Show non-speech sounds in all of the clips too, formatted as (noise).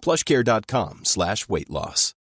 plushcare.com slash weight loss.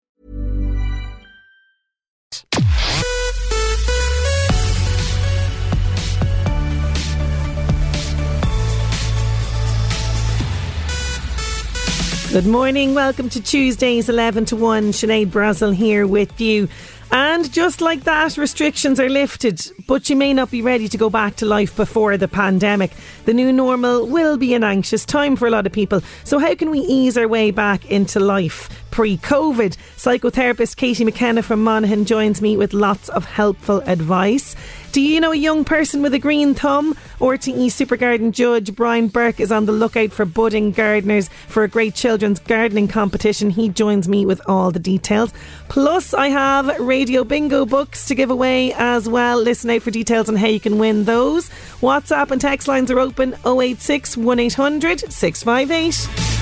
Good morning. Welcome to Tuesdays 11 to 1. Sinead Brazel here with you. And just like that, restrictions are lifted, but you may not be ready to go back to life before the pandemic. The new normal will be an anxious time for a lot of people. So, how can we ease our way back into life pre COVID? Psychotherapist Katie McKenna from Monaghan joins me with lots of helpful advice. Do you know a young person with a green thumb? RTE Super Garden Judge Brian Burke is on the lookout for budding gardeners for a great children's gardening competition. He joins me with all the details. Plus, I have radio bingo books to give away as well. Listen out for details on how you can win those. WhatsApp and text lines are open 086 1800 658.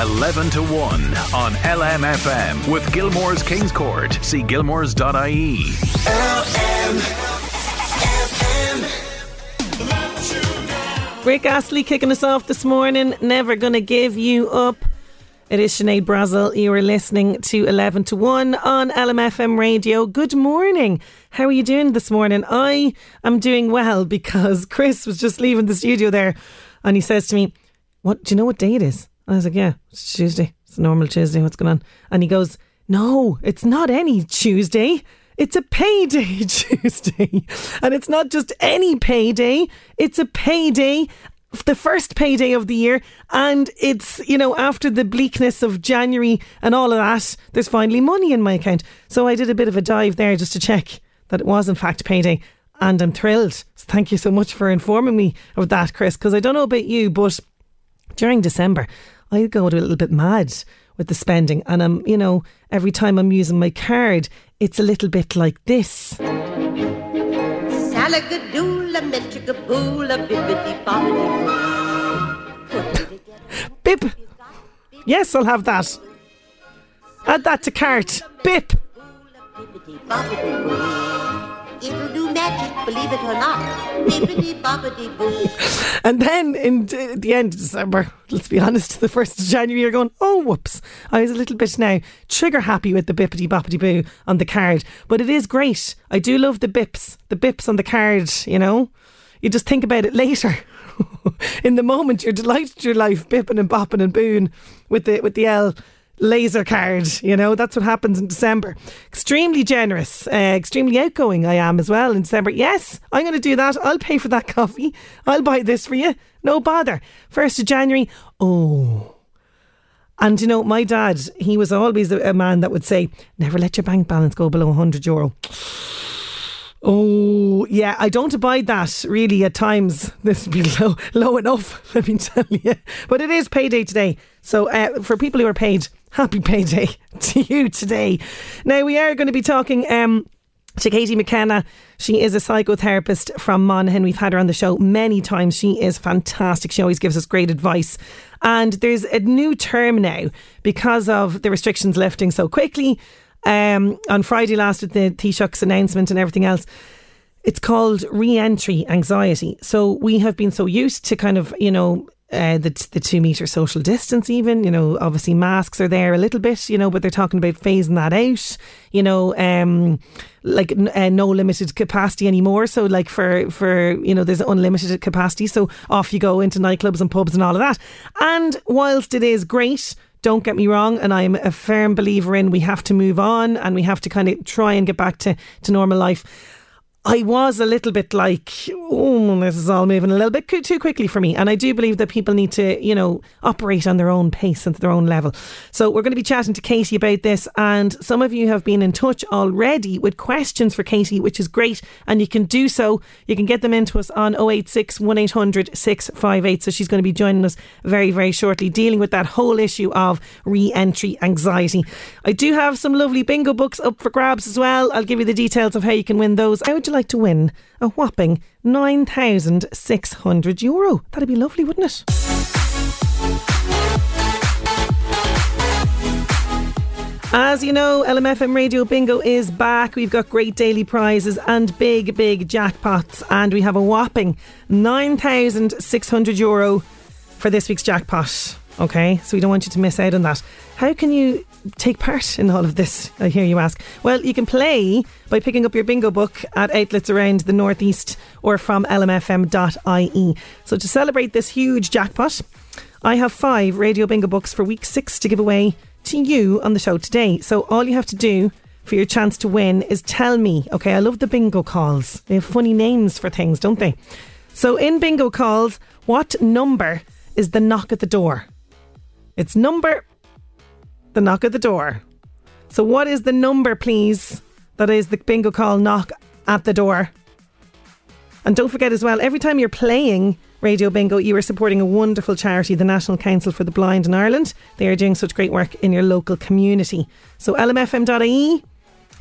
11 to 1 on LMFM with Gilmore's Kings Court. See gilmores.ie. LMFM. Rick Astley kicking us off this morning. Never gonna give you up. It is Sinead Brazel. You are listening to 11 to 1 on LMFM radio. Good morning. How are you doing this morning? I am doing well because (laughs) Chris was just leaving the studio there and he says to me, What do you know what day it is? I was like, Yeah, it's Tuesday. It's a normal Tuesday. What's going on? And he goes, No, it's not any Tuesday. It's a payday (laughs) Tuesday. And it's not just any payday, it's a payday, the first payday of the year. And it's, you know, after the bleakness of January and all of that, there's finally money in my account. So I did a bit of a dive there just to check that it was, in fact, payday. And I'm thrilled. So thank you so much for informing me of that, Chris, because I don't know about you, but during December, I go a little bit mad with the spending. And I'm, you know, every time I'm using my card, it's a little bit like this. Salagadoola, metricaboola, bibbidi bobbidi boo. Put me together. Bip. Yes, I'll have that. Add that to cart. Bip. Magic, believe it or not. Bibbidi bobbidi boo. And then in d- the end of December, let's be honest, the 1st of January, you're going, oh, whoops. I was a little bit now trigger happy with the bippity boppity boo on the card. But it is great. I do love the bips, the bips on the card, you know. You just think about it later. (laughs) in the moment, you're delighted your life, bipping and bopping and booing with the, with the L laser card. You know, that's what happens in December. Extremely generous, uh, extremely outgoing I am as well in December. Yes, I'm going to do that. I'll pay for that (laughs) coffee. I'll buy this for you. No bother. 1st of January. Oh. And you know, my dad, he was always a, man that would say, never let your bank balance go below 100 euro. (sighs) Oh, yeah, I don't abide that really at times. (laughs) This would be (laughs) low, low enough, let me tell you. But it is payday today. So uh, for people who are paid, (laughs) happy payday (laughs) to you today. Now, we are going to be talking. Um, to Katie McKenna. She is a psychotherapist from Monaghan. We've had her on the show many times. She is fantastic. She always gives us great advice. And there's a new term now because of the restrictions lifting so quickly. Um, on Friday last with the Taoiseach's announcement and everything else, it's called re-entry anxiety. So we have been so used to kind of, you know, uh, the the two meter social distance, even you know, obviously masks are there a little bit, you know, but they're talking about phasing that out, you know, um, like uh, no limited capacity anymore. So like for for you know, there's unlimited capacity. So off you go into nightclubs and pubs and all of that. And whilst it is great Don't get me wrong, and I'm a firm believer in we have to move on and we have to kind of try and get back to, to normal life. I was a little bit like, oh, this is all moving a little bit too quickly for me. And I do believe that people need to, you know, operate on their own pace and their own level. So we're going to be chatting to Katie about this. And some of you have been in touch already with questions for Katie, which is great. And you can do so. You can get them into us on 086 1800 658. So she's going to be joining us very, very shortly, dealing with that whole issue of re entry anxiety. I do have some lovely bingo books up for grabs as well. I'll give you the details of how you can win those. How would you like to win a whopping 9,600 euro? That'd be lovely, wouldn't it? As you know, LMFM Radio Bingo is back. We've got great daily prizes and big, big jackpots. And we have a whopping 9,600 euro for this week's jackpot. Okay, so we don't want you to miss out on that. How can you take part in all of this? I hear you ask. Well, you can play by picking up your bingo book at outlets around the northeast or from lmfm.ie. So to celebrate this huge jackpot, I have five radio bingo books for week six to give away to you on the show today. So all you have to do for your chance to win is tell me. Okay, I love the bingo calls. They have funny names for things, don't they? So in bingo calls, what number is the knock at the door? It's number the knock at the door. So what is the number, please? That is the bingo call knock at the door. And don't forget as well, every time you're playing Radio Bingo, you are supporting a wonderful charity, the National Council for the Blind in Ireland. They are doing such great work in your local community. So lmfm.ie,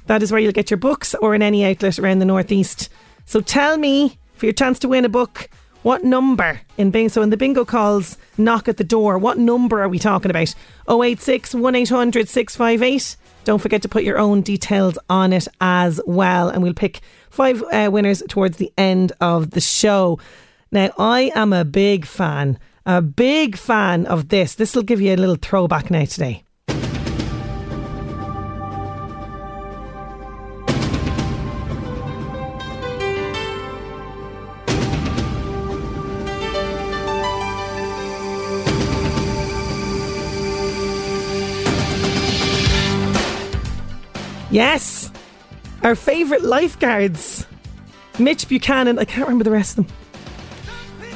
that is where you'll get your books or in any outlet around the northeast. So tell me for your chance to win a book, what number in bingo? So in the bingo calls, knock at the door. What number are we talking about? 086 1800 658. Don't forget to put your own details on it as well. And we'll pick five uh, winners towards the end of the show. Now, I am a big fan, a big fan of this. This will give you a little throwback now today. Yes, our favourite lifeguards, Mitch Buchanan. I can't remember the rest of them.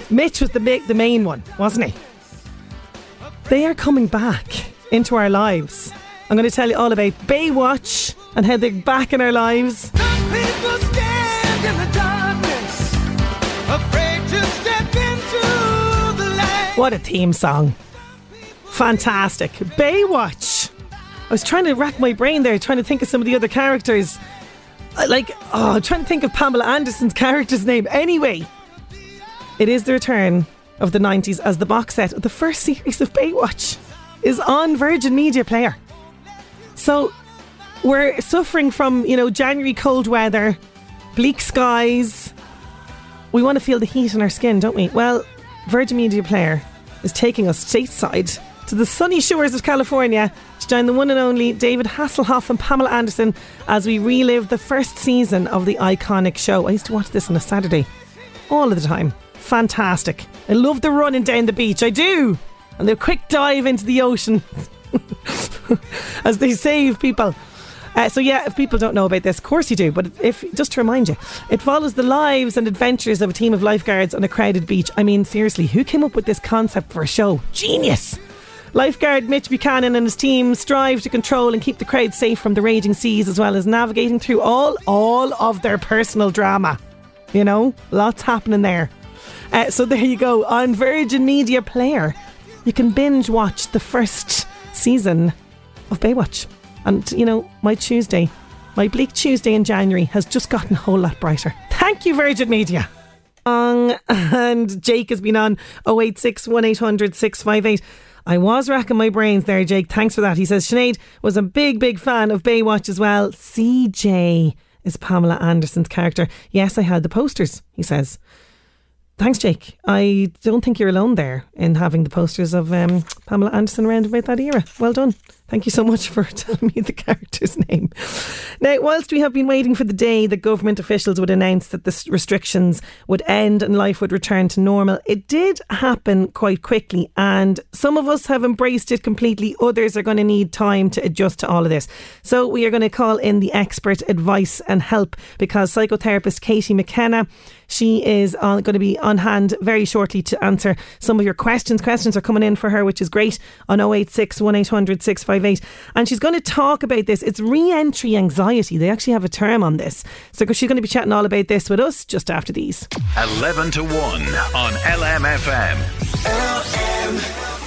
Mitch was the big, the main one, wasn't he? They are coming back into our lives. I'm going to tell you all about Baywatch and how they're back in our lives. What a theme song! Fantastic. Baywatch. I was trying to rack my brain there, trying to think of some of the other characters. Uh, Like, oh, I'm trying to think of Pamela Anderson's character's name. Anyway, it is the return of the 90s as the box set of the first series of Baywatch is on Virgin Media Player. So we're suffering from, you know, January cold weather, bleak skies. We want to feel the heat in our skin, don't we? Well, Virgin Media Player is taking us stateside to the sunny shores of California to join the one and only David Hasselhoff and Pamela Anderson as we relive the first season of the iconic show. I used to watch this on a Saturday all of the time. Fantastic. I love the running down the beach. I do. And the quick dive into the ocean (laughs) as they save people. Uh, so yeah, if people don't know about this, of course you do. But if just to remind you, it follows the lives and adventures of a team of lifeguards on a crowded beach. I mean, seriously, who came up with this concept for a show? Genius! Lifeguard Mitch Buchanan and his team strive to control and keep the crowd safe from the raging seas, as well as navigating through all all of their personal drama. You know, lots happening there. Uh, so there you go on Virgin Media Player. You can binge watch the first season of Baywatch. And, you know, my Tuesday, my bleak Tuesday in January has just gotten a whole lot brighter. Thank you, Virgin Media. (laughs) And Jake has been on 086 1800 658. I was racking my brains there, Jake. Thanks for that. He says Sinead was a big, big fan of Baywatch as well. CJ is Pamela Anderson's character. Yes, I had the posters, he says. Thanks, Jake. I don't think you're alone there in having the posters of um, Pamela Anderson around about that era. Well done. Thank you so much for (laughs) telling me the character's name. Now, whilst we have been waiting for the day that government officials would announce that the restrictions would end and life would return to normal, it did happen quite quickly. And some of us have embraced it completely, others are going to need time to adjust to all of this. So, we are going to call in the expert advice and help because psychotherapist Katie McKenna she is uh, on, going to be on hand very shortly to answer some of your questions. Questions are coming in for her, which is great on 086 1800 658. And she's going to talk about this. It's re entry anxiety. They actually have a term on this. So she's going to be chatting all about this with us just after these. 11 to 1 on LMFM. LMFM.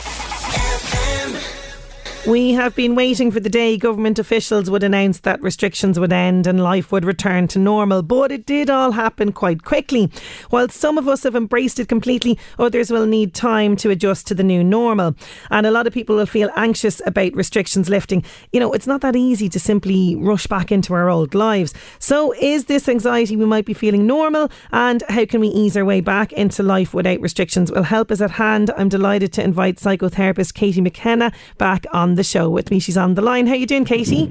We have been waiting for the day government officials would announce that restrictions would end and life would return to normal, but it did all happen quite quickly. While some of us have embraced it completely, others will need time to adjust to the new normal. And a lot of people will feel anxious about restrictions lifting. You know, it's not that easy to simply rush back into our old lives. So, is this anxiety we might be feeling normal? And how can we ease our way back into life without restrictions? Well, help is at hand. I'm delighted to invite psychotherapist Katie McKenna back on the show with me. She's on the line. How you doing, Katie?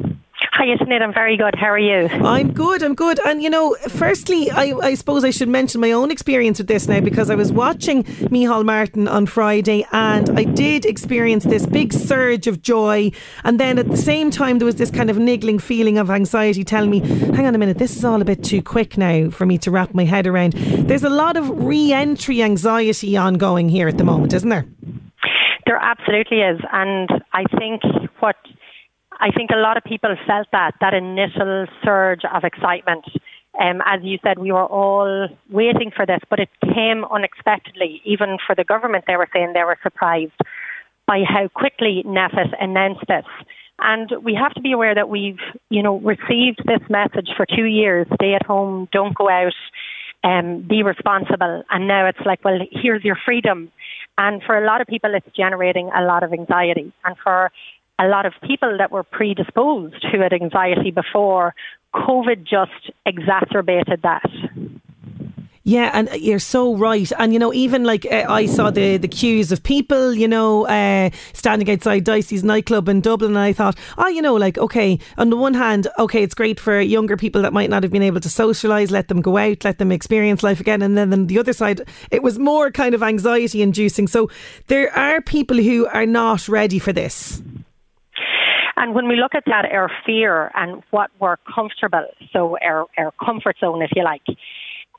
Hi, Sinead. I'm very good. How are you? I'm good. I'm good. And you know, firstly, I, I suppose I should mention my own experience with this now because I was watching Micheál Martin on Friday and I did experience this big surge of joy. And then at the same time, there was this kind of niggling feeling of anxiety telling me, hang on a minute, this is all a bit too quick now for me to wrap my head around. There's a lot of re entry anxiety ongoing here at the moment, isn't there? There absolutely is, and I think what I think a lot of people felt that that initial surge of excitement. Um, as you said, we were all waiting for this, but it came unexpectedly. Even for the government, they were saying they were surprised by how quickly NPHET announced this. And we have to be aware that we've, you know, received this message for two years: stay at home, don't go out, um, be responsible. And now it's like, well, here's your freedom. And for a lot of people, it's generating a lot of anxiety. And for a lot of people that were predisposed who had anxiety before, COVID just exacerbated that. Yeah, and you're so right. And you know, even like uh, I saw the the queues of people, you know, uh, standing outside Dicey's nightclub in Dublin, and I thought, oh, you know, like okay, on the one hand, okay, it's great for younger people that might not have been able to socialise, let them go out, let them experience life again, and then on the other side, it was more kind of anxiety inducing. So there are people who are not ready for this. And when we look at that, our fear and what we're comfortable, so our, our comfort zone, if you like,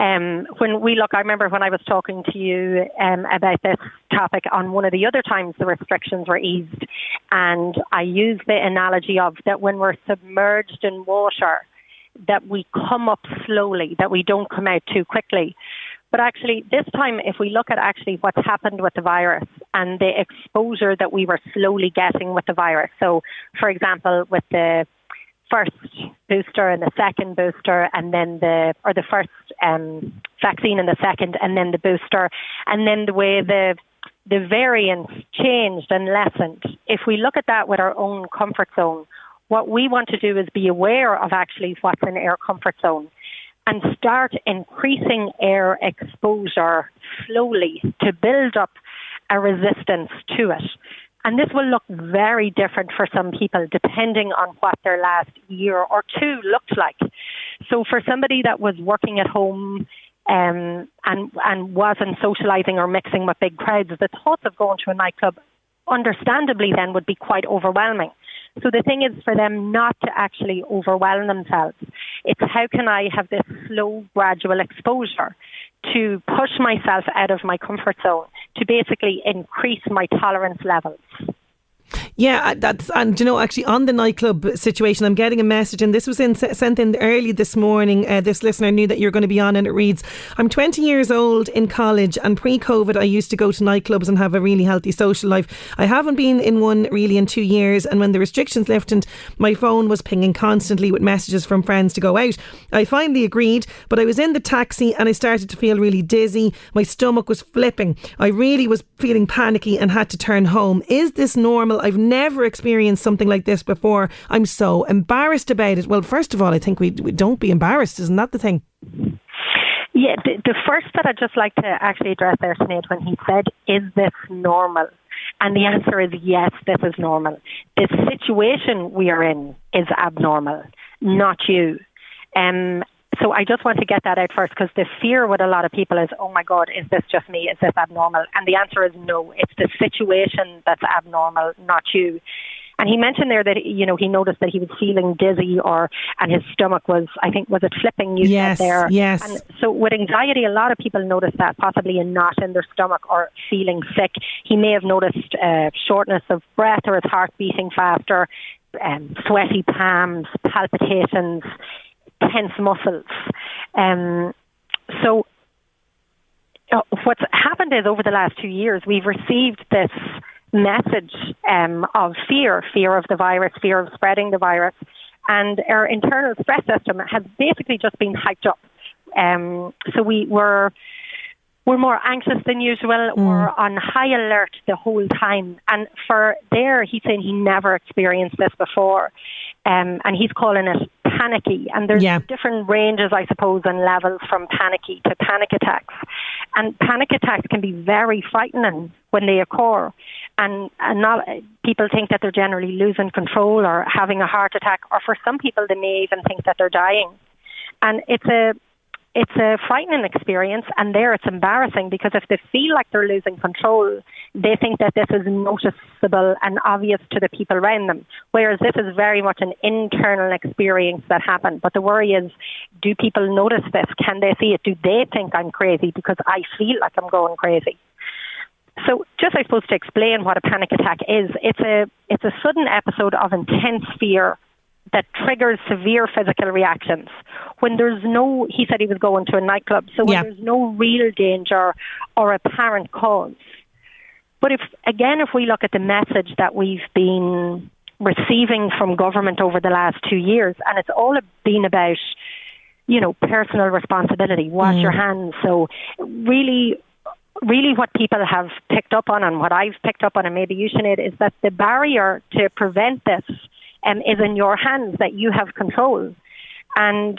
um, when we look, I remember when I was talking to you um, about this topic on one of the other times the restrictions were eased, and I used the analogy of that when we're submerged in water, that we come up slowly, that we don't come out too quickly. But actually, this time, if we look at actually what's happened with the virus and the exposure that we were slowly getting with the virus. So, for example, with the first booster and the second booster, and then the or the first um, vaccine and the second, and then the booster, and then the way the the variants changed and lessened. If we look at that with our own comfort zone, what we want to do is be aware of actually what's in our comfort zone and start increasing air exposure slowly to build up a resistance to it. And this will look very different for some people depending on what their last year or two looked like. So for somebody that was working at home um, and and wasn't socializing or mixing with big crowds, the thoughts of going to a nightclub, understandably, then would be quite overwhelming. So the thing is for them not to actually overwhelm themselves. It's how can I have this slow, gradual exposure to push myself out of my comfort zone to basically increase my tolerance levels. Yeah, that's and you know actually on the nightclub situation, I'm getting a message, and this was in, sent in early this morning. Uh, this listener knew that you're going to be on, and it reads: I'm 20 years old in college, and pre-COVID, I used to go to nightclubs and have a really healthy social life. I haven't been in one really in two years, and when the restrictions lifted, my phone was pinging constantly with messages from friends to go out. I finally agreed, but I was in the taxi and I started to feel really dizzy. My stomach was flipping. I really was feeling panicky and had to turn home. Is this normal? I've never experienced something like this before. I'm so embarrassed about it. Well, first of all, I think we, we don't be embarrassed. Isn't that the thing? Yeah, the, the first that I'd just like to actually address there, Sinead, when he said, is this normal? And the answer is yes, this is normal. The situation we are in is abnormal, not you. Um, so I just want to get that out first because the fear with a lot of people is, oh my God, is this just me? Is this abnormal? And the answer is no. It's the situation that's abnormal, not you. And he mentioned there that you know he noticed that he was feeling dizzy, or and his stomach was, I think, was it flipping? You yes, said there. Yes. And so with anxiety, a lot of people notice that possibly a knot in their stomach or feeling sick. He may have noticed uh, shortness of breath or his heart beating faster, um, sweaty palms, palpitations tense muscles. Um, so uh, what's happened is over the last two years, we've received this message um, of fear, fear of the virus, fear of spreading the virus, and our internal stress system has basically just been hyped up. Um, so we were we're more anxious than usual. Mm. We're on high alert the whole time. And for there, he's saying he never experienced this before. Um, and he's calling it panicky. And there's Yeah. different ranges, I suppose, and levels from panicky to panic attacks. And panic attacks can be very frightening when they occur. And, and not, people think that they're generally losing control or having a heart attack, or for some people, they may even think that they're dying. And it's a it's a frightening experience, and there it's embarrassing because if they feel like they're losing control, they think that this is noticeable and obvious to the people around them. Whereas this is very much an internal experience that happened. But the worry is, do people notice this? Can they see it? Do they think I'm crazy because I feel like I'm going crazy? So, just I suppose to explain what a panic attack is, it's a it's a sudden episode of intense fear that triggers severe physical reactions. When there's no, he said he was going to a nightclub, so when Yeah. there's no real danger or apparent cause. But if, again, if we look at the message that we've been receiving from government over the last two years, and it's all been about, you know, personal responsibility, wash your mm. hands. So really, really what people have picked up on and what I've picked up on, and maybe you, Sinead, is that the barrier to prevent this um, is in your hands, that you have control. And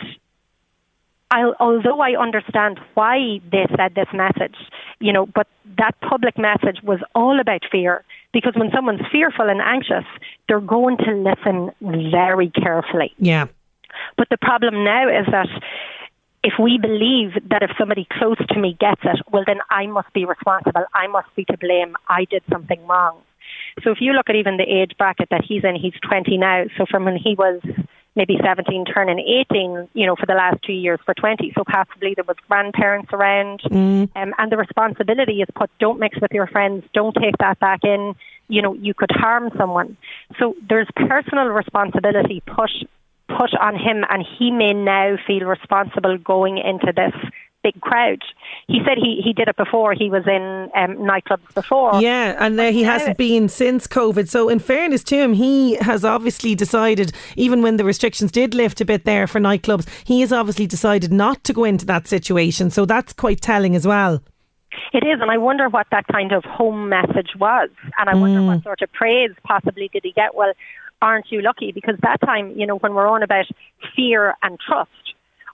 I, although I understand why they said this message, you know, but that public message was all about fear because when someone's fearful and anxious, they're going to listen very carefully. Yeah. But the problem now is that if we believe that if somebody close to me gets it, well, then I must be responsible. I must be to blame. I did something wrong. So if you look at even the age bracket that he's in, he's 20 now. So from when he was maybe 17, turning 18, you know, for the last two years for 20. So possibly there was grandparents around. Um, and the responsibility is put, don't mix with your friends. Don't take that back in. You know, you could harm someone. So there's personal responsibility put put on him, and he may now feel responsible going into this big crowd. He said he, he did it before. He was in um, nightclubs before. Yeah, and there he hasn't been since COVID. So, in fairness to him, he has obviously decided, even when the restrictions did lift a bit there for nightclubs, he has obviously decided not to go into that situation. So, that's quite telling as well. It is, and I wonder what that kind of home message was, and I wonder what sort of praise possibly did he get. Well, aren't you lucky? Because that time, you know, when we're on about fear and trust,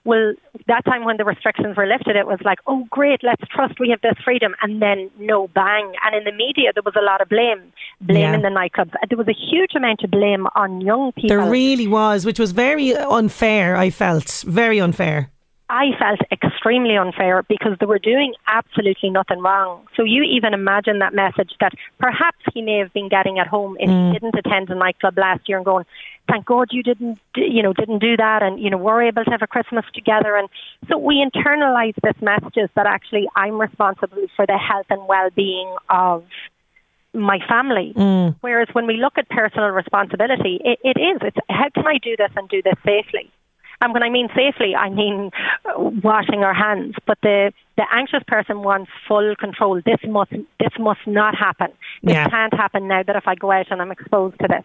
well, that time when the restrictions were lifted, it was like, oh, great, let's trust we have this freedom, and then no bang. And in the media, there was a lot of blame, blaming Yeah. the nightclubs. There was a huge amount of blame on young people. There really was, which was very unfair, I felt. Very unfair. I felt extremely unfair because they were doing absolutely nothing wrong. So you even imagine that message that perhaps he may have been getting at home if he mm. didn't attend a nightclub last year and going, thank God you didn't, you know, didn't do that, and you know we're able to have a Christmas together. And so we internalize this messages that actually I'm responsible for the health and well-being of my family. Mm. Whereas when we look at personal responsibility, it, it is. It's how can I do this and do this safely? And when I mean safely, I mean uh, washing our hands. But the the anxious person wants full control. This must this must not happen. This Yeah. can't happen now that if I go out and I'm exposed to this.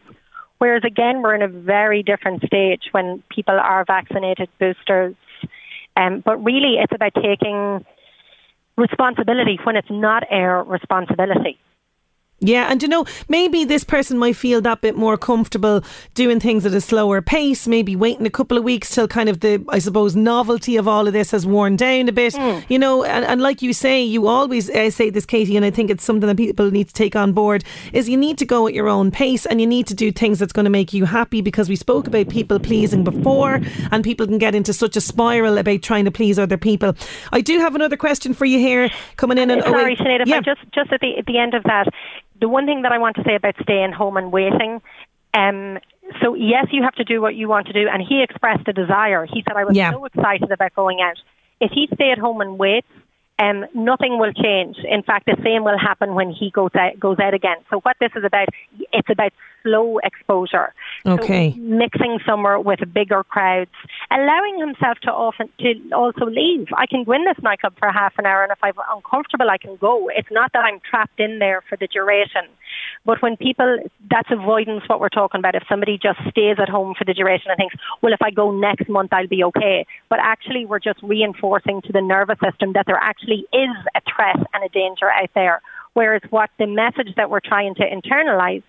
Whereas again, we're in a very different stage when people are vaccinated, boosters. Um, but really, it's about taking responsibility when it's not our responsibility. Yeah, and you know, maybe this person might feel that bit more comfortable doing things at a slower pace, maybe waiting a couple of weeks till kind of the, I suppose, novelty of all of this has worn down a bit. Mm. You know, and, and like you say, you always uh, say this, Katie, and I think it's something that people need to take on board, is you need to go at your own pace and you need to do things that's going to make you happy because we spoke about people pleasing before and people can get into such a spiral about trying to please other people. I do have another question for you here coming in. And, Sorry, oh, Sinead, yeah. just, just at the, at the end of that, the one thing that I want to say about staying home and waiting, um, so yes, you have to do what you want to do. And he expressed a desire. He said, I was yeah. so excited about going out. If he stay at home and waits, um, nothing will change. In fact, the same will happen when he goes out, goes out again. So what this is about, it's about slow exposure. Okay. So mixing summer with bigger crowds, allowing himself to often to also leave. I can go in this nightclub for half an hour, and if I'm uncomfortable, I can go. It's not that I'm trapped in there for the duration. But when people, that's avoidance. What we're talking about. If somebody just stays at home for the duration and thinks, well, if I go next month, I'll be okay. But actually, we're just reinforcing to the nervous system that there actually is a threat and a danger out there. Whereas what the message that we're trying to internalize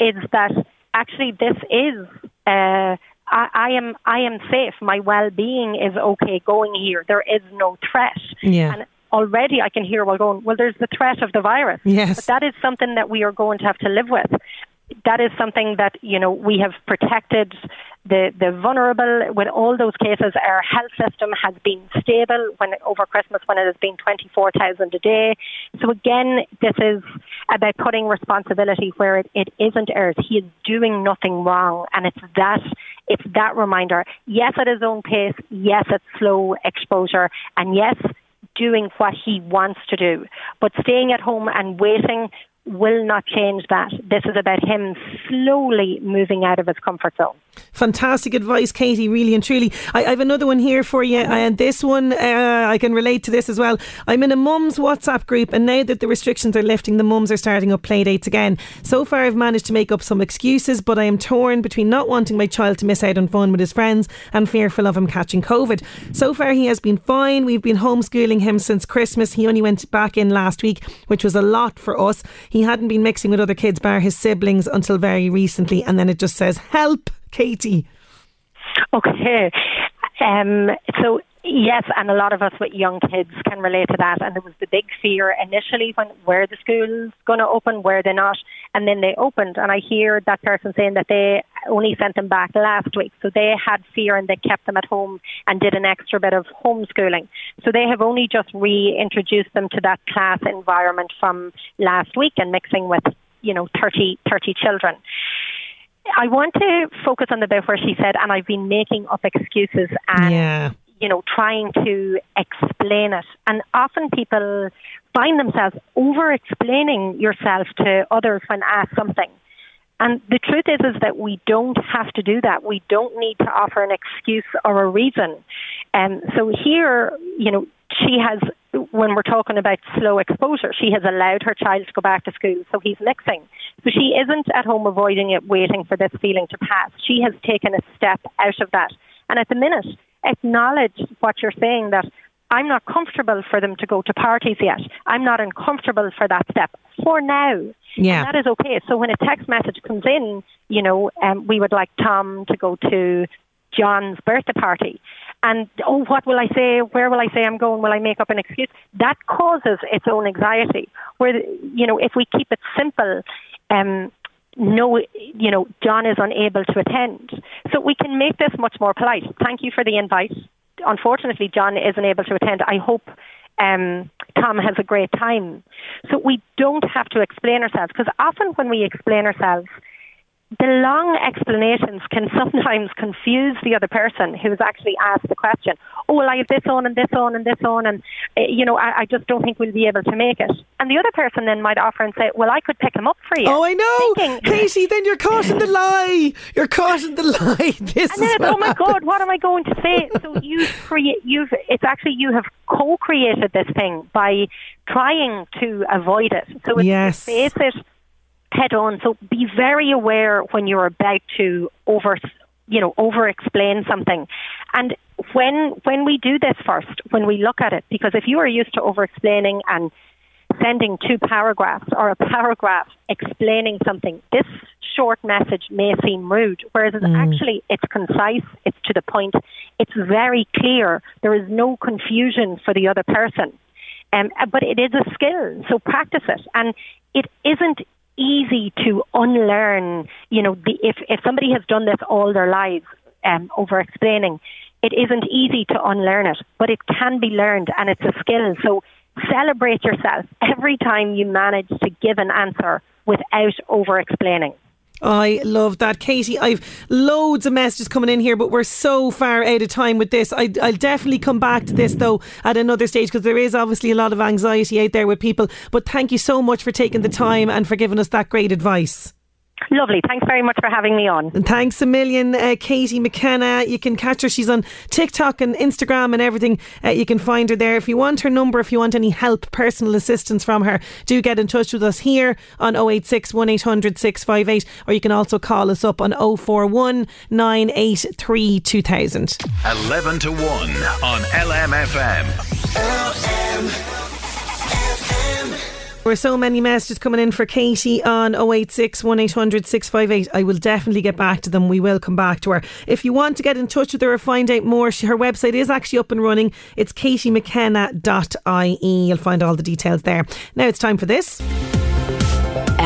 is that actually this is uh, I, I, am I am safe. My well being is okay going here. There is no threat. Yeah. And already I can hear well going, well there's the threat of the virus. Yes. But that is something that we are going to have to live with. That is something that, you know, we have protected the, the vulnerable with all those cases. Our health system has been stable when over Christmas when it has been 24,000 a day. So again, this is about putting responsibility where it, it isn't ours. He is doing nothing wrong. And it's that, it's that reminder. Yes, at his own pace. Yes, it's slow exposure. And yes, doing what he wants to do. But staying at home and waiting will not change that. This is about him slowly moving out of his comfort zone. Fantastic advice, Katie, really and truly. I, I have another one here for you, and this one, uh, I can relate to this as well. I'm in a mum's WhatsApp group, and now that the restrictions are lifting, the mums are starting up play dates again. So far, I've managed to make up some excuses, but I am torn between not wanting my child to miss out on fun with his friends and fearful of him catching COVID. So far, he has been fine. We've been homeschooling him since Christmas. He only went back in last week, which was a lot for us. He hadn't been mixing with other kids, bar his siblings, until very recently, and then it just says, Help! Katie? Okay. Um, so Yes, and a lot of us with young kids can relate to that. And there was the big fear initially when where the school's going to open, where they're not, and then they opened. And I hear that person saying that they only sent them back last week, so they had fear and they kept them at home and did an extra bit of homeschooling. So they have only just reintroduced them to that class environment from last week and mixing with you know 30, 30 children. I want to focus on the bit where she said, and I've been making up excuses and, yeah. you know, trying to explain it. And often people find themselves over explaining yourself to others when asked something. And the truth is, is that we don't have to do that. We don't need to offer an excuse or a reason. And um, so here, you know, she has, when we're talking about slow exposure, she has allowed her child to go back to school, so he's mixing. So she isn't at home avoiding it, waiting for this feeling to pass. She has taken a step out of that. And at the minute, acknowledge what you're saying that I'm not comfortable for them to go to parties yet. I'm not uncomfortable for that step for now. Yeah. And that is okay. So when a text message comes in, you know, um, we would like Tom to go to John's birthday party. And oh, what will I say? Where will I say I'm going? Will I make up an excuse? That causes its own anxiety. Where you know, if we keep it simple, um, no, you know, John is unable to attend. So we can make this much more polite. Thank you for the invite. Unfortunately, John isn't able to attend. I hope um, Tom has a great time. So we don't have to explain ourselves because often when we explain ourselves, the long explanations can sometimes confuse the other person who's actually asked the question. Oh, well, I have this on and this on and this on, and uh, you know, I, I, just don't think we'll be able to make it. And the other person then might offer and say, "Well, I could pick him up for you." Oh, I know, thinking, Casey. Then you're causing the (laughs) lie. You're causing the lie. (laughs) This and then, oh my happens. God, what am I going to say? so (laughs) you've create, you've it's actually you have co-created this thing by trying to avoid it. So it's yes. face it head on. So be very aware when you're about to over, you know, over explain something. And when when we do this first, when we look at it, because if you are used to over explaining and sending two paragraphs or a paragraph explaining something, this short message may seem rude, whereas mm. actually it's concise, it's to the point, it's very clear. There is no confusion for the other person. Um, but it is a skill, so practice it. And it isn't easy to unlearn. You know, the, if if somebody has done this all their lives, um, over explaining, it isn't easy to unlearn it, but it can be learned, and it's a skill. So celebrate yourself every time you manage to give an answer without over explaining. I love that, Katie. I've loads of messages coming in here, but we're so far out of time with this. I, will definitely come back to this though at another stage because there is obviously a lot of anxiety out there with people. But thank you so much for taking the time and for giving us that great advice. Lovely. Thanks very much for having me on. And thanks a million, uh, Katie McKenna. You can catch her. She's on TikTok and Instagram and everything. Uh, you can find her there. If you want her number, if you want any help, personal assistance from her, do get in touch with us here on 086 1800 658 or you can also call us up on 041 983 2000. 11 to 1 on LMFM. LM. There were so many messages coming in for Katie on 086 1800 658. I will definitely get back to them. We will come back to her. If you want to get in touch with her or find out more, her website is actually up and running. It's katiemckenna.ie. You'll find all the details there. Now it's time for this.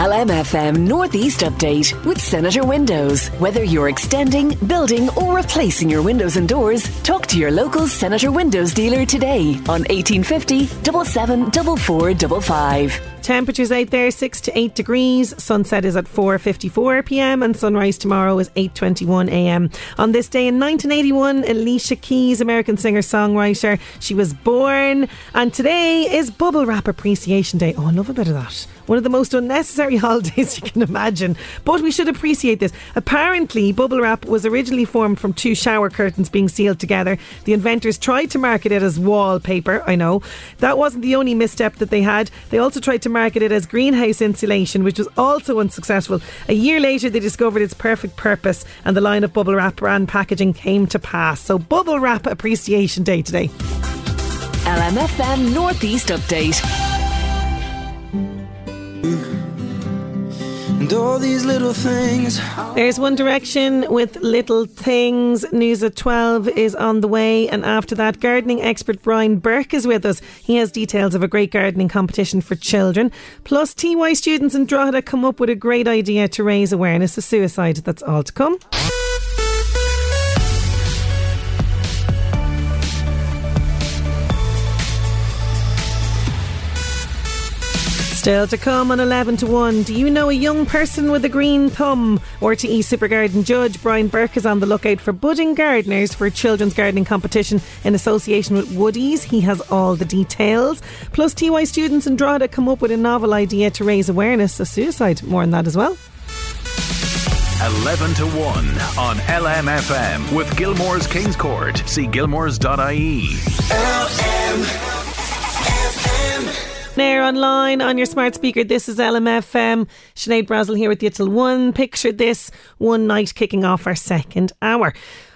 LMFM Northeast Update with Senator Windows. Whether you're extending, building, or replacing your windows and doors, talk to your local Senator Windows dealer today on 1850 774455. Temperatures out there 6 to 8 degrees. Sunset is at 4:54 p.m. and sunrise tomorrow is 8:21 a.m. On this day in 1981, Alicia Keys, American singer-songwriter, she was born and today is Bubble Wrap Appreciation Day. Oh, I love a bit of that. One of the most unnecessary (laughs) holidays you can imagine. But we should appreciate this. Apparently, bubble wrap was originally formed from two shower curtains being sealed together. The inventors tried to market it as wallpaper, I know. That wasn't the only misstep that they had. They also tried to market it as greenhouse insulation, which was also unsuccessful. A year later, they discovered its perfect purpose, and the line of bubble wrap brand packaging came to pass. So, Bubble Wrap Appreciation Day today. LMFM Northeast Update. There's One Direction with Little Things. News at 12 is on the way. And after that, gardening expert Brian Burke is with us. He has details of a great gardening competition for children. Plus, TY students in Drogheda come up with a great idea to raise awareness of suicide. That's all to come. Still to come on 11 to 1. Do you know a young person with a green thumb? RTE Super Garden Judge Brian Burke is on the lookout for budding gardeners for a children's gardening competition in association with Woodies. He has all the details. Plus, TY students in Drogheda come up with a novel idea to raise awareness of suicide. More on that as well. 11 to 1 on LMFM with Gilmore's Kings Court. See gilmores.ie. LM. There online on your smart speaker. This is LMFM. Sinead Brazel here with you till one. Picture this one night kicking off our second hour.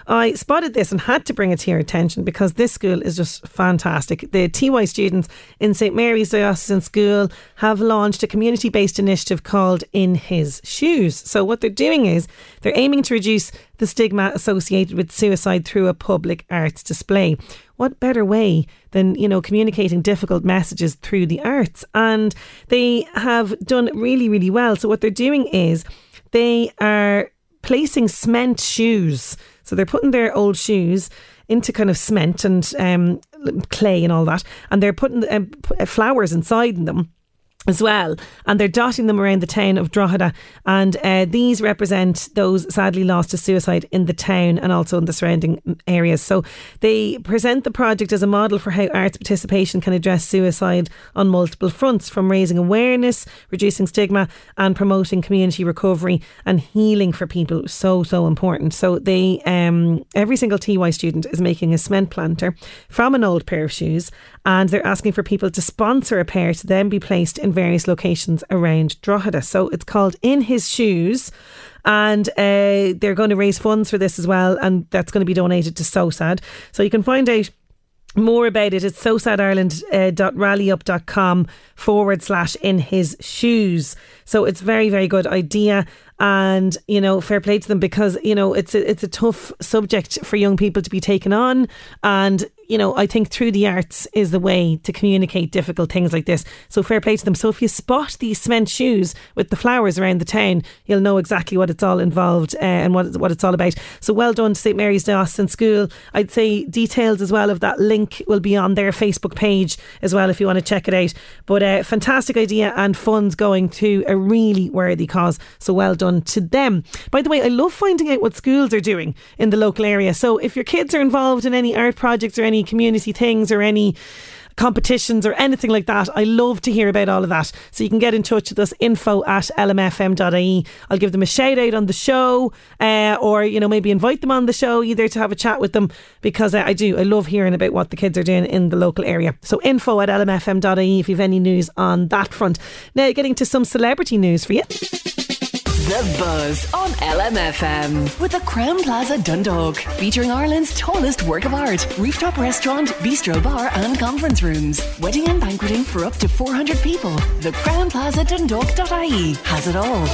I spotted this and had to bring it to your attention because this school is just fantastic. The TY students in St Mary's Diocesan School have launched a community based initiative called In His Shoes. So, what they're doing is they're aiming to reduce the stigma associated with suicide through a public arts display. What better way than, you know, communicating difficult messages through the arts? And they have done really, really well. So, what they're doing is they are placing cement shoes so they're putting their old shoes into kind of cement and um, clay and all that, and they're putting um, flowers inside them as well, and they're dotting them around the town of Drogheda. And uh, these represent those sadly lost to suicide in the town and also in the surrounding areas. So they present the project as a model for how arts participation can address suicide on multiple fronts, from raising awareness, reducing stigma, and promoting community recovery and healing for people. So so important. So they um, every single TY student is making a cement planter from an old pair of shoes, and they're asking for people to sponsor a pair to then be placed in various locations around Drogheda. So it's called In His Shoes and uh, they're going to raise funds for this as well, and that's going to be donated to SOSAD. So you can find out more about it, it's sosadireland.rallyup.com forward slash in his shoes. So it's very, very good idea. And, you know, fair play to them because, you know, it's a, it's a tough subject for young people to be taken on. And, you know, I think through the arts is the way to communicate difficult things like this. So fair play to them. So if you spot these cement shoes with the flowers around the town, you'll know exactly what it's all involved uh, and what, what it's all about. So well done to St Mary's Diocesan School. I'd say details as well of that link will be on their Facebook page as well if you want to check it out. But uh, fantastic idea and funds going to a really worthy cause. So well done to them. By the way, I love finding out what schools are doing in the local area. So if your kids are involved in any art projects or any community things or any competitions or anything like that. I love to hear about all of that. So you can get in touch with us, info at lmfm.ie. I'll give them a shout out on the show uh, or, you know, maybe invite them on the show either to have a chat with them because uh, I do. I love hearing about what the kids are doing in the local area. So info at lmfm.ie if you have any news on that front. Now, getting to some celebrity news for you. The Buzz on LMFM with the Crowne Plaza Dundalk, featuring Ireland's tallest work of art, rooftop restaurant, bistro bar, and conference rooms. Wedding and banqueting for up to 400 people. The Crowne Plaza Dundalk.ie has it all.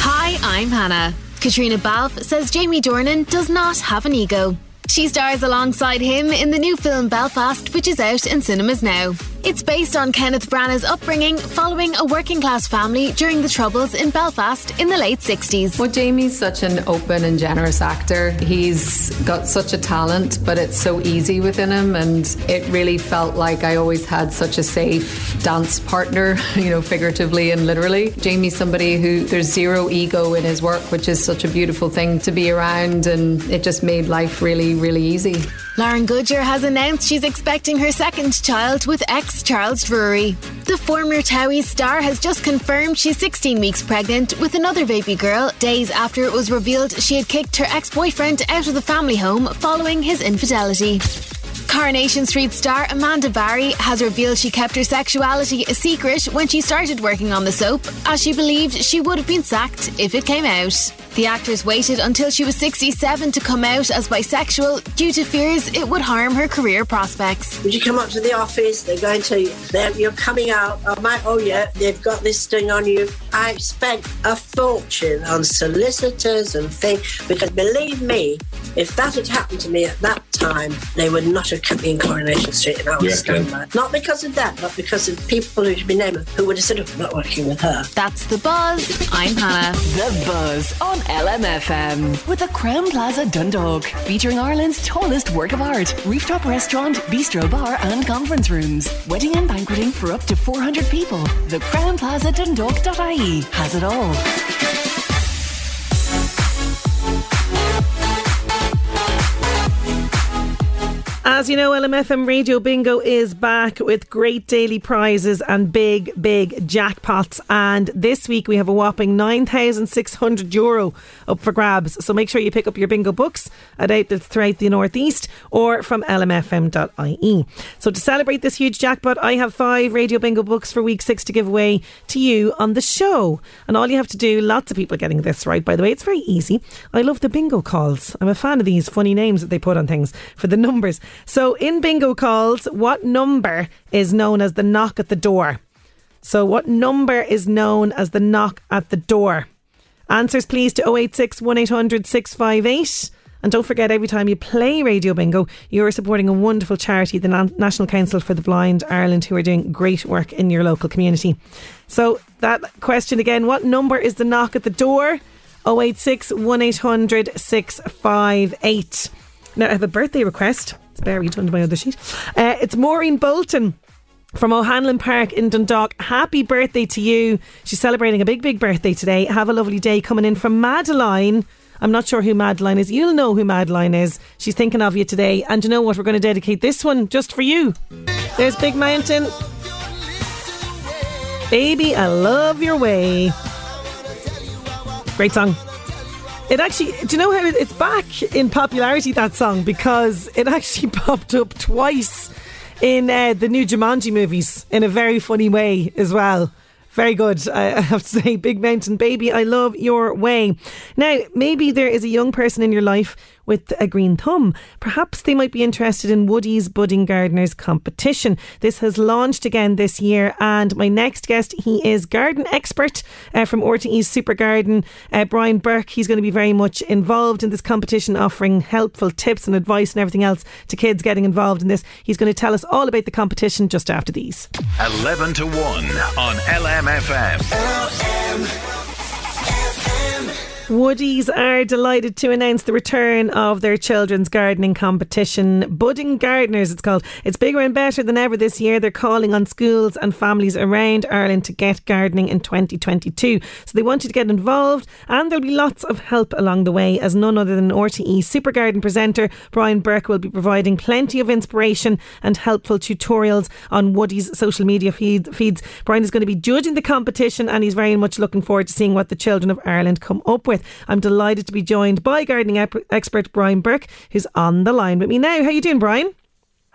Hi, I'm Hannah. Caitríona Balfe says Jamie Dornan does not have an ego. She stars alongside him in the new film Belfast, which is out in cinemas now. It's based on Kenneth Branagh's upbringing following a working class family during the Troubles in Belfast in the late 60s. Well, Jamie's such an open and generous actor. He's got such a talent, but it's so easy within him. And it really felt like I always had such a safe dance partner, (laughs) you know, figuratively and literally. Jamie's somebody who there's zero ego in his work, which is such a beautiful thing to be around. And it just made life really, really easy. Lauren Goodger has announced she's expecting her second child with ex Charles Drury. The former Towie star has just confirmed she's 16 weeks pregnant with another baby girl days after it was revealed she had kicked her ex boyfriend out of the family home following his infidelity. Coronation Street star Amanda Barrie has revealed she kept her sexuality a secret when she started working on the soap, as she believed she would have been sacked if it came out. The actress waited until she was 67 to come out as bisexual due to fears it would harm her career prospects. Would you come up to the office? They're going to, they're, you're coming out. Oh, my, oh, yeah, they've got this thing on you. I spent a fortune on solicitors and things because believe me, if that had happened to me at that time, they would not have kept me in Coronation Street and I would stand by. Not because of that, but because of people who should be named who would have said, oh, not working with her. That's The Buzz. I'm Hannah. The Buzz on LMFM with the Crowne Plaza Dundalk, featuring Ireland's tallest work of art, rooftop restaurant, bistro bar, and conference rooms. Wedding and banqueting for up to 400 people. The Crowne Plaza Dundalk.ie has it all. As you know, LMFM Radio Bingo is back with great daily prizes and big, big jackpots. And this week we have a whopping 9,600 euro up for grabs. So make sure you pick up your bingo books at outlets throughout the Northeast or from lmfm.ie. So to celebrate this huge jackpot, I have five Radio Bingo books for week six to give away to you on the show. And all you have to do, lots of people getting this right, by the way, it's very easy. I love the bingo calls. I'm a fan of these funny names that they put on things for the numbers. So in bingo calls, what number is known as the knock at the door? So what number is known as the knock at the door? Answers please to 086 1800 658. And don't forget, every time you play Radio Bingo, you're supporting a wonderful charity, the National Council for the Blind Ireland, who are doing great work in your local community. So, that question again what number is the knock at the door? 086 1800 658. Now, I have a birthday request. It's buried under my other sheet. Uh, it's Maureen Bolton from O'Hanlon Park in Dundalk. Happy birthday to you. She's celebrating a big, big birthday today. Have a lovely day coming in from Madeline. I'm not sure who Madeline is. You'll know who Madeline is. She's thinking of you today. And you know what? We're going to dedicate this one just for you. There's Big Mountain. Baby, I love your way. Great song. It actually, do you know how it's back in popularity, that song? Because it (laughs) actually popped up twice in uh, the new Jumanji movies in a very funny way as well. Very good. I have to (laughs) say, Big Mountain Baby, I love your way. Now, maybe there is a young person in your life with a green thumb. Perhaps they might be interested in Woodie's Budding Gardeners competition. This has launched again this year, and my next guest, he is garden expert uh, from RTE's Super Garden, uh, Brian Burke. He's going to be very much involved in this competition, offering helpful tips and advice and everything else to kids getting involved in this. He's going to tell us all about the competition just after these. 11 to 1 on LMFM. Woodies are delighted to announce the return of their children's gardening competition, Budding Gardeners, it's called. It's bigger and better than ever this year. They're calling on schools and families around Ireland to get gardening in 2022. So they want you to get involved, and there'll be lots of help along the way, as none other than RTE Super Garden presenter Brian Burke will be providing plenty of inspiration and helpful tutorials on Woodie's social media feed, feeds. Brian is going to be judging the competition, and he's very much looking forward to seeing what the children of Ireland come up with. I'm delighted to be joined by gardening ep- expert Brian Burke, who's on the line with me now. How are you doing, Brian?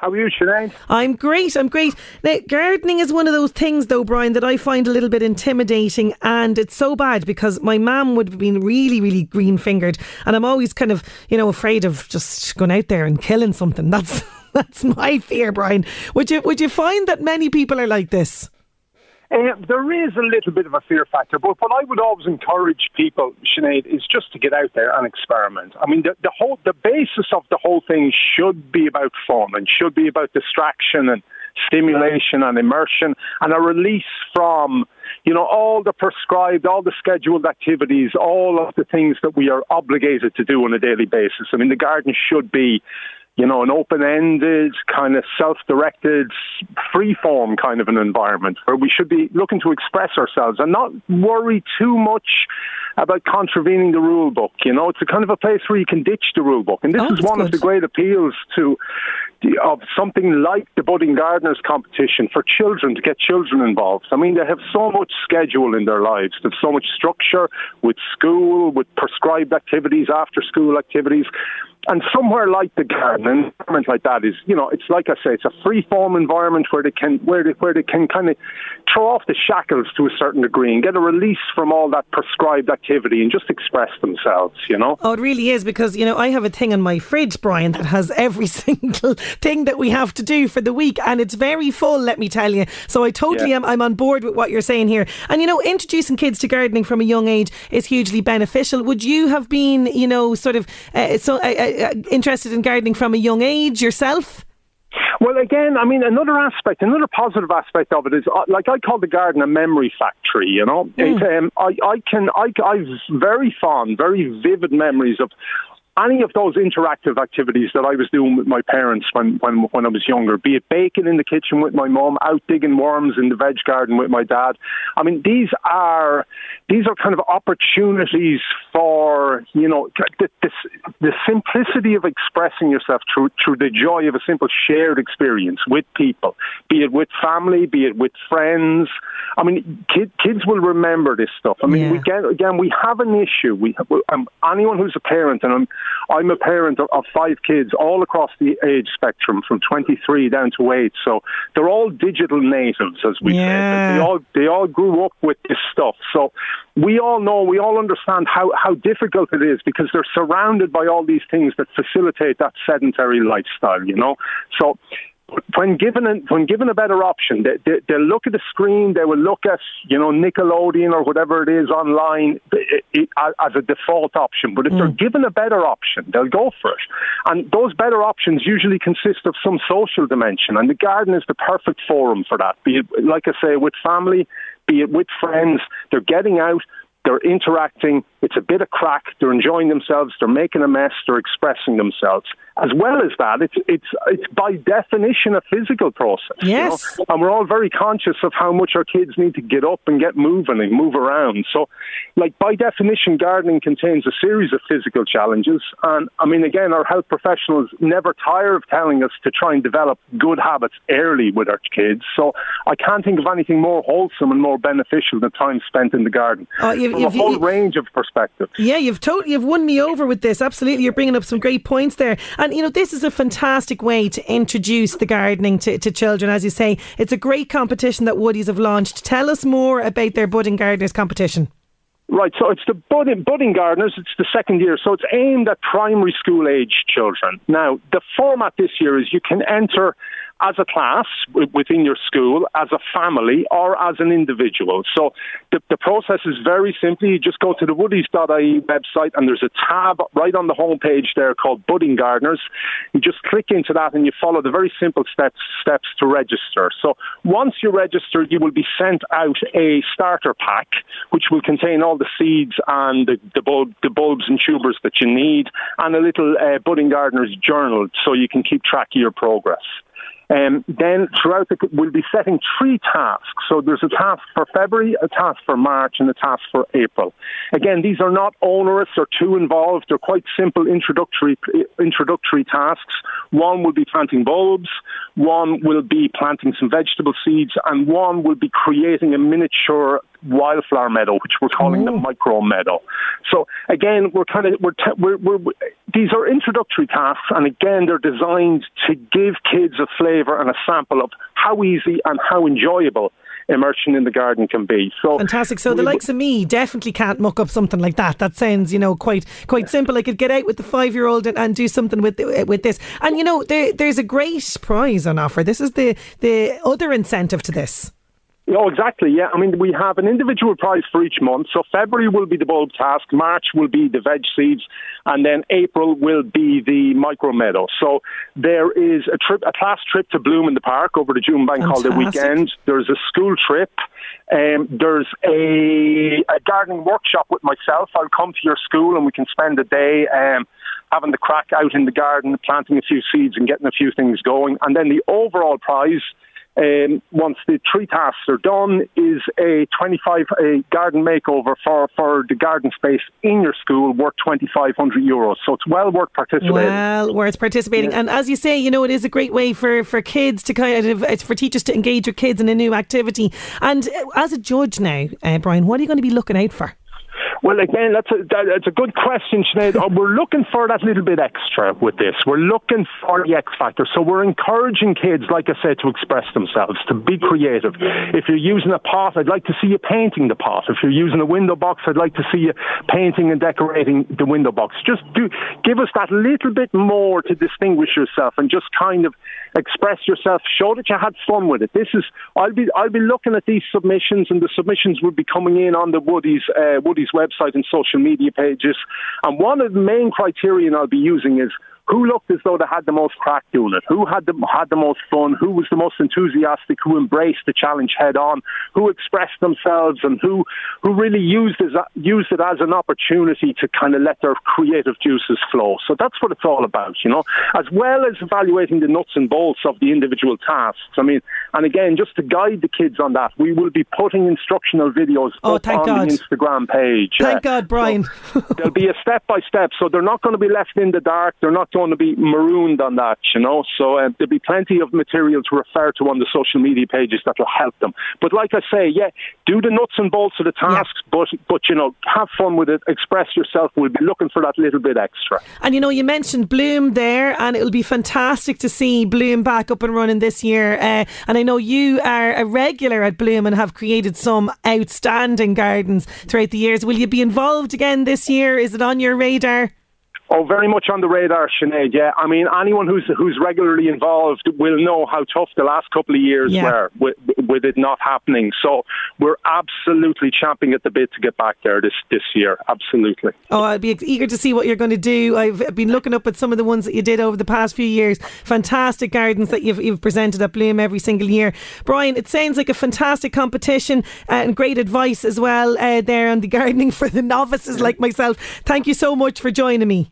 How are you, Sinead? I'm great. I'm great. Now, gardening is one of those things, though, Brian, that I find a little bit intimidating, and it's so bad because my mum would have been really, really green fingered, and I'm always kind of, you know, afraid of just going out there and killing something. (laughs) That's that's my fear, Brian. Would you would you find that many people are like this? Uh, there is a little bit of a fear factor, but what I would always encourage people, Sinead, is just to get out there and experiment. I mean, the, the whole the basis of the whole thing should be about fun and should be about distraction and stimulation and immersion and a release from you know all the prescribed all the scheduled activities all of the things that we are obligated to do on a daily basis i mean the garden should be you know, an open-ended, kind of self-directed, free-form kind of an environment where we should be looking to express ourselves and not worry too much about contravening the rule book. You know, it's a kind of a place where you can ditch the rule book, and this Oh, is one of the great appeals to the, of something like the budding gardeners competition for children to get children involved. I mean, they have so much schedule in their lives. They have so much structure with school, with prescribed activities, after school activities. And somewhere like the garden, an environment like that is, you know, it's like I say, it's a free form environment where they can, where they, where they can kind of throw off the shackles to a certain degree and get a release from all that prescribed activity and just express themselves, you know. Oh, it really is because you know I have a thing in my fridge, Brian, that has every (laughs) single thing that we have to do for the week, and it's very full. Let me tell you. So I totally Yeah. am. I'm on board with what you're saying here. And you know, introducing kids to gardening from a young age is hugely beneficial. Would you have been, you know, sort of uh, so uh, uh, interested in gardening from a young age yourself? Well, again, I mean, another aspect, another positive aspect of it is, uh, like I call the garden a memory factory. You know, it, um, I, I can, I, I've very fond, very vivid memories of any of those interactive activities that I was doing with my parents when, when, when I was younger, be it baking in the kitchen with my mom, out digging worms in the veg garden with my dad. I mean, these are these are kind of opportunities for you know the, the, the simplicity of expressing yourself through through the joy of a simple shared experience with people, be it with family, be it with friends. I mean, kid, kids will remember this stuff. I mean, we get again, we have an issue. We um, anyone who's a parent, and I'm I'm a parent of, of five kids all across the age spectrum, from 23 down to eight. So they're all digital natives, as we Yeah. say. They all they all grew up with this stuff. So we all know, we all understand how how difficult it is because they're surrounded by all these things that facilitate that sedentary lifestyle. You know, so when given a, when given a better option, they, they, they'll look at the screen, they will look at you know Nickelodeon or whatever it is online it, it, as a default option. But if they're mm. given a better option, they'll go for it. And those better options usually consist of some social dimension, and the garden is the perfect forum for that. Be it, like I say, with family, be it with friends, they're getting out. They're interacting. It's a bit of crack. They're enjoying themselves. They're making a mess. They're expressing themselves. As well as that, it's it's it's by definition a physical process. you know? Yes. and we're all very conscious of how much our kids need to get up and get moving and move around. So, like by definition, gardening contains a series of physical challenges. And I mean, again, our health professionals never tire of telling us to try and develop good habits early with our kids. So, I can't think of anything more wholesome and more beneficial than time spent in the garden. Oh, you've, from a whole range of perspectives. Yeah, you've totally you've won me over with this. Absolutely, you're bringing up some great points there. And you know, this is a fantastic way to introduce the gardening to, to children. As you say, it's a great competition that Woodies have launched. Tell us more about their budding gardeners competition. Right, so it's the budding, budding gardeners, it's the second year, so it's aimed at primary school age children. Now, the format this year is you can enter as a class within your school, as a family, or as an individual. So the, the process is very simply you just go to the woodies.ie website and there's a tab right on the homepage there called Budding Gardeners. You just click into that and you follow the very simple steps steps to register. So once you're registered, you will be sent out a starter pack which will contain all the seeds and the, the, bulb, the bulbs and tubers that you need and a little uh, Budding Gardener's journal so you can keep track of your progress. Um, then throughout the, we'll be setting three tasks. So there's a task for February, a task for March, and a task for April. Again, these are not onerous or too involved. They're quite simple introductory introductory tasks. One will be planting bulbs, one will be planting some vegetable seeds, and one will be creating a miniature wildflower meadow, which we're calling Ooh. the micro meadow. So again, we're kind of we're, we're, we're, these are introductory tasks, and again, they're designed to give kids a flavour and a sample of how easy and how enjoyable immersion in the garden can be. So fantastic. So the likes of me definitely can't muck up something like that. That sounds, you know, quite quite simple. I could get out with the five year old and, and, do something with with this. And you know, there, there's a great prize on offer. This is the the other incentive to this. Oh, exactly. Yeah. I mean, we have an individual prize for each month. So February will be the bulb task, March will be the veg seeds, and then April will be the micro meadow. So there is a trip, a class trip to Bloom in the Park over the June Bank Holiday weekend. There's a school trip. Um, there's a, a, gardening workshop with myself. I'll come to your school and we can spend a day. Um, having the crack out in the garden, planting a few seeds and getting a few things going. And then the overall prize um, once the three tasks are done, is a 25 a garden makeover for, for the garden space in your school worth 2,500 euros. So it's well worth participating. Well worth participating. Yeah. And as you say, you know, it is a great way for, for kids to kind of, it's for teachers to engage with kids in a new activity. And uh, as a judge now, uh, Brian, what are you going to be looking out for? Well, again, that's a, that's a good question, Sinead. Uh, we're looking for that little bit extra with this. We're looking for the X factor. So we're encouraging kids, like I said, to express themselves, to be creative. If you're using a pot, I'd like to see you painting the pot. If you're using a window box, I'd like to see you painting and decorating the window box. Just do give us that little bit more to distinguish yourself and just kind of express yourself, show that you had fun with it. This is I'll be I'll be looking at these submissions, and the submissions will be coming in on the Woodie's uh, Woodie's website and social media pages. And one of the main criterion I'll be using is who looked as though they had the most crack doing it, who had the, had the most fun, who was the most enthusiastic, who embraced the challenge head on, who expressed themselves, and who, who really used, as, used it as an opportunity to kind of let their creative juices flow. So that's what it's all about, you know, as well as evaluating the nuts and bolts of the individual tasks. I mean, and again, just to guide the kids on that, we will be putting instructional videos oh, up on God. the Instagram page. Thank uh, God, Brian. So there'll be a step by step, so they're not going to be left in the dark. They're not going to be marooned on that, you know. So uh, there'll be plenty of material to refer to on the social media pages that will help them. But like I say, yeah, do the nuts and bolts of the tasks, yeah. but but you know, have fun with it, express yourself. We'll be looking for that little bit extra. And you know, you mentioned Bloom there, and it'll be fantastic to see Bloom back up and running this year. Uh, and I know you are a regular at Bloom and have created some outstanding gardens throughout the years. Will you be involved again this year? Is it on your radar? Oh, very much on the radar, Sinead. Yeah, I mean, anyone who's who's regularly involved will know how tough the last couple of years yeah. were with, with it not happening. So we're absolutely champing at the bit to get back there this this year. Absolutely. Oh, I'd be eager to see what you're going to do. I've been looking up at some of the ones that you did over the past few years. Fantastic gardens that you've you've presented at Bloom every single year. Brian, it sounds like a fantastic competition uh, and great advice as well uh, there on the gardening (laughs) for the novices like myself. Thank you so much for joining me.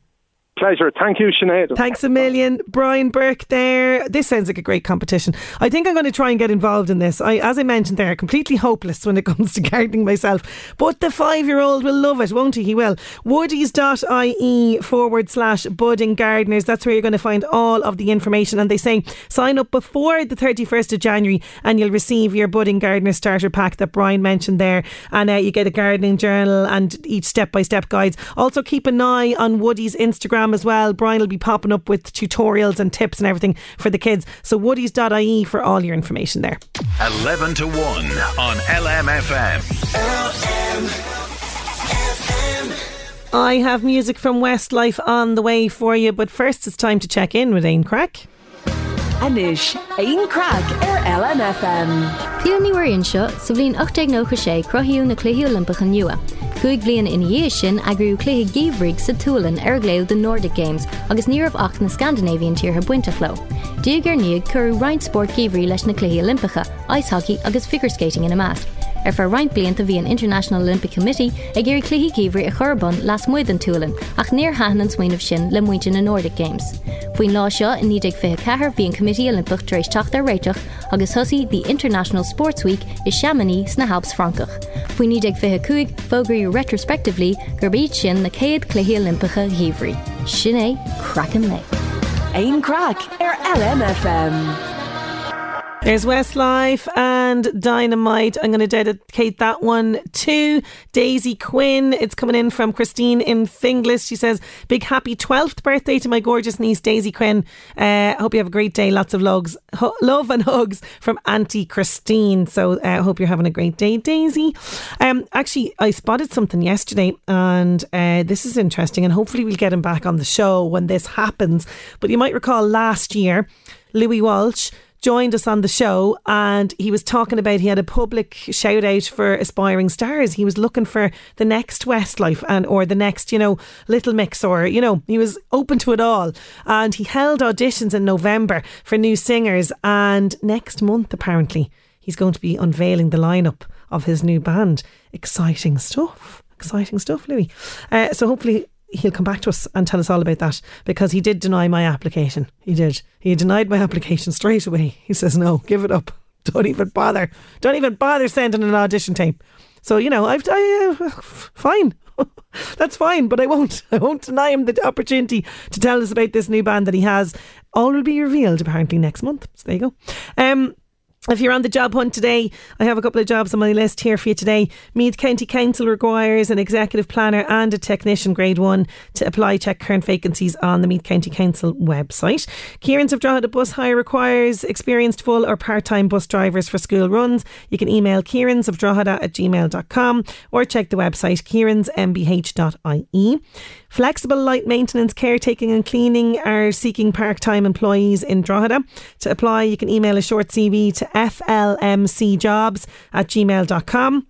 Pleasure. Thank you, Sinead. Thanks a million. Brian Burke there. This sounds like a great competition. I think I'm going to try and get involved in this. I, as I mentioned there, completely hopeless when it (laughs) comes to gardening myself. But the five year old will love it, won't he? He will. Woodies.ie forward slash budding gardeners. That's where you're going to find all of the information. And they say sign up before the 31st of January and you'll receive your budding gardener starter pack that Brian mentioned there. And uh, you get a gardening journal and each step by step guides. Also, keep an eye on Woodie's Instagram as well. Brian will be popping up with tutorials and tips and everything for the kids. So, woodies.ie for all your information there. 11 to 1 on LMFM. LMFM. I have music from Westlife on the way for you, but first it's time to check in with Ain Crack. Anish, Ain Crack, Air LMFM. Clúníhar inseo sa bblionn 89 sé crothíú na cluí Olympacha nua. Cuig blion in dhé sin agurú cléthe géhrig sa túlan ar gléil den Nordic Games agus níamh 8 na Scandinavian tír a buintelo. Dígur níag chur reinsport géhrí leis na cléí Olympacha, icehockey agus figureskating ina meas. Ar far reinint blianta bhí an International Olympic Committee ag géir cluhí cíhrí a churban las muid an túlan ach níor hahan an smaoinmh sin le muinte na Nordic Games. Fuoin lá seo in níag fé cethir bhí an Committee Olympic éis teach ar réiteach agus thosaí the International Sports Week is Chamonix sna Habs Frankach. Fuoi ní ag fé cuaig fógraí retrospectively gur bíd sin na céad cluhí Olympicha híhrí. Sin é crackan lei. Ain Crack, Air LMFM. There's Westlife and Dynamite. I'm going to dedicate that one to Daisy Quinn. It's coming in from Christine in Finglas. She says, Big happy 12th birthday to my gorgeous niece, Daisy Quinn. I uh, hope you have a great day. Lots of logs, love and hugs from Auntie Christine. So I uh, hope you're having a great day, Daisy. Um, actually, I spotted something yesterday and uh, this is interesting. And hopefully, we'll get him back on the show when this happens. But you might recall last year, Louis Walsh joined us on the show and he was talking about he had a public shout out for aspiring stars. He was looking for the next Westlife and or the next, you know, Little Mix or, you know, he was open to it all. And he held auditions in November for new singers and next month apparently he's going to be unveiling the lineup of his new band. Exciting stuff. Exciting stuff, Louis. Uh, so hopefully he'll come back to us and tell us all about that because he did deny my application. He did. He denied my application straight away. He says, no, give it up. (laughs) Don't even bother. Don't even bother sending an audition tape. So, you know, I've, I, uh, (laughs) fine. (laughs) That's fine, but I won't. I won't deny him the opportunity to tell us about this new band that he has. All will be revealed apparently next month. So there you go. Um, if you're on the job hunt today, I have a couple of jobs on my list here for you today. Meath County Council requires an executive planner and a technician grade one to apply. Check current vacancies on the Meath County Council website. Kieran's of Drogheda Bus Hire requires experienced full or part time bus drivers for school runs. You can email kierans of Drogheda at gmail.com or check the website kieran'smbh.ie. Flexible Light Maintenance, Caretaking and Cleaning are seeking part time employees in Drogheda. To apply, you can email a short CV to flmcjobs at gmail.com.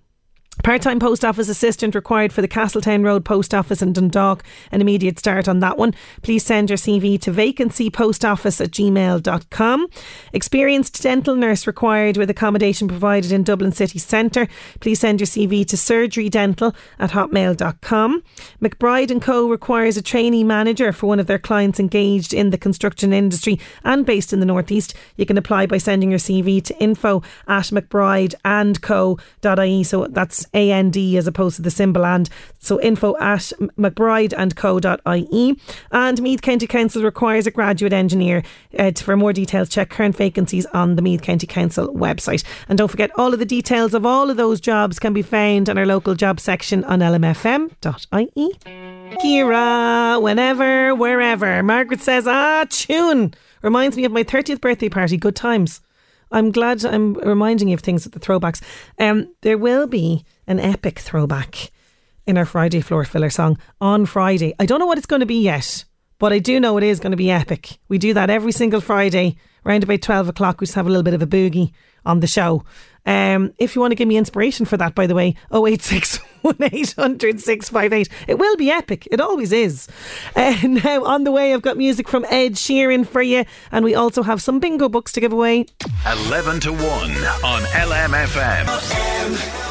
Part time post office assistant required for the Castletown Road post office in Dundalk. An immediate start on that one. Please send your CV to vacancypostoffice at gmail.com. Experienced dental nurse required with accommodation provided in Dublin City Centre. Please send your CV to surgerydental at hotmail.com. McBride and Co. requires a trainee manager for one of their clients engaged in the construction industry and based in the Northeast. You can apply by sending your CV to info at mcbrideandco.ie. So that's AND as opposed to the symbol and. So info at mcbrideandco.ie. And Meath County Council requires a graduate engineer. Uh, for more details, check current vacancies on the Meath County Council website. And don't forget, all of the details of all of those jobs can be found on our local job section on lmfm.ie. Kira, whenever, wherever. Margaret says, ah, tune. Reminds me of my 30th birthday party. Good times. I'm glad I'm reminding you of things at the throwbacks. Um, there will be an epic throwback in our Friday floor filler song on Friday. I don't know what it's going to be yet, but I do know it is going to be epic. We do that every single Friday around about 12 o'clock. We just have a little bit of a boogie on the show. Um, if you want to give me inspiration for that, by the way, 086 (laughs) 1800 658. It will be epic. It always is. Uh, (laughs) now, on the way, I've got music from Ed Sheeran for you, and we also have some bingo books to give away. 11 to 1 on LMFM.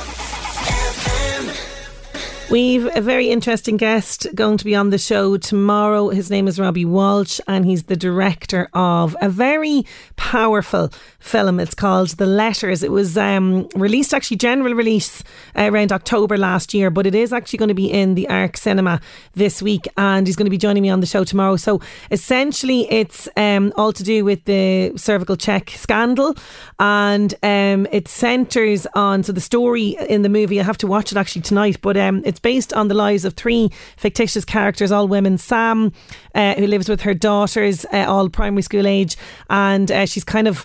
We've a very interesting guest going to be on the show tomorrow. His name is Robbie Walsh, and he's the director of a very powerful film. It's called The Letters. It was um, released, actually, general release uh, around October last year, but it is actually going to be in the Arc Cinema this week, and he's going to be joining me on the show tomorrow. So essentially, it's um, all to do with the cervical check scandal, and um, it centres on so the story in the movie. I have to watch it actually tonight, but um, it's based on the lives of three fictitious characters, all women. Sam, uh, who lives with her daughters, uh, all primary school age, and uh, she's kind of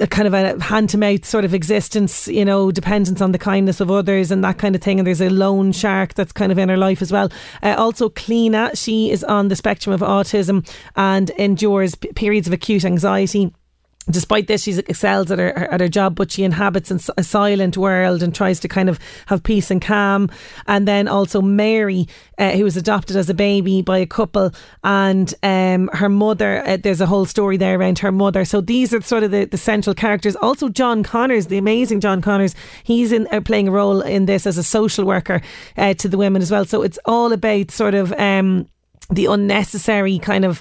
a kind of a hand to mouth sort of existence, you know, dependence on the kindness of others and that kind of thing. And there's a loan shark that's kind of in her life as well. Uh, also, Cleena, she is on the spectrum of autism and endures p- periods of acute anxiety Despite this, she excels at her at her job, but she inhabits a silent world and tries to kind of have peace and calm. And then also Mary, uh, who was adopted as a baby by a couple, and um, her mother. Uh, there's a whole story there around her mother. So these are sort of the, the central characters. Also, John Connors, the amazing John Connors, he's in uh, playing a role in this as a social worker uh, to the women as well. So it's all about sort of um, the unnecessary kind of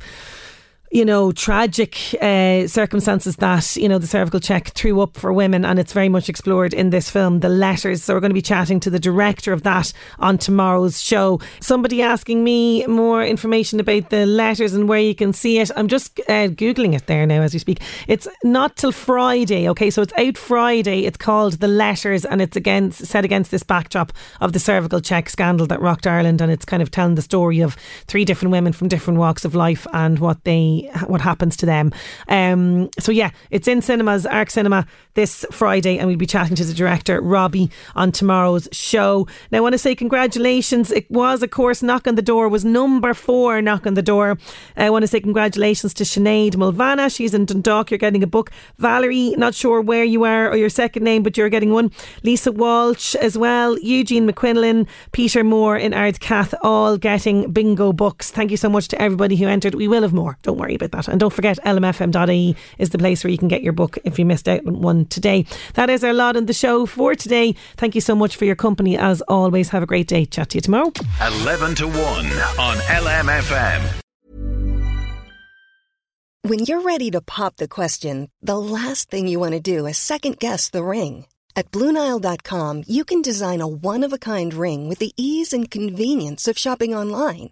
you know, tragic uh, circumstances that, you know, the cervical check threw up for women, and it's very much explored in this film, The Letters. So we're going to be chatting to the director of that on tomorrow's show. Somebody asking me more information about the letters and where you can see it. I'm just uh, Googling it there now as we speak. It's not till Friday, okay? So it's out Friday. It's called The Letters, and it's against, set against this backdrop of the cervical check scandal that rocked Ireland, and it's kind of telling the story of three different women from different walks of life and what they what happens to them. Um, so yeah, it's in cinemas, Arc Cinema this Friday, and we'll be chatting to the director Robbie on tomorrow's show. Now, I want to say congratulations. It was, of course, knock on the door was number four. Knock on the door. I want to say congratulations to Sinead Mulvana. She's in Dundalk. You're getting a book. Valerie, not sure where you are or your second name, but you're getting one. Lisa Walsh as well. Eugene McQuinlan, Peter Moore in Ardcath, all getting bingo books. Thank you so much to everybody who entered. We will have more. Don't worry about that. And don't forget, lmfm.ie is the place where you can get your book if you missed out on one today. That is our lot on the show for today. Thank you so much for your company as always. Have a great day. Chat to you tomorrow. 11 to 1 on LMFM. When you're ready to pop the question, the last thing you want to do is second guess the ring. At Bluenile.com, you can design a one of a kind ring with the ease and convenience of shopping online.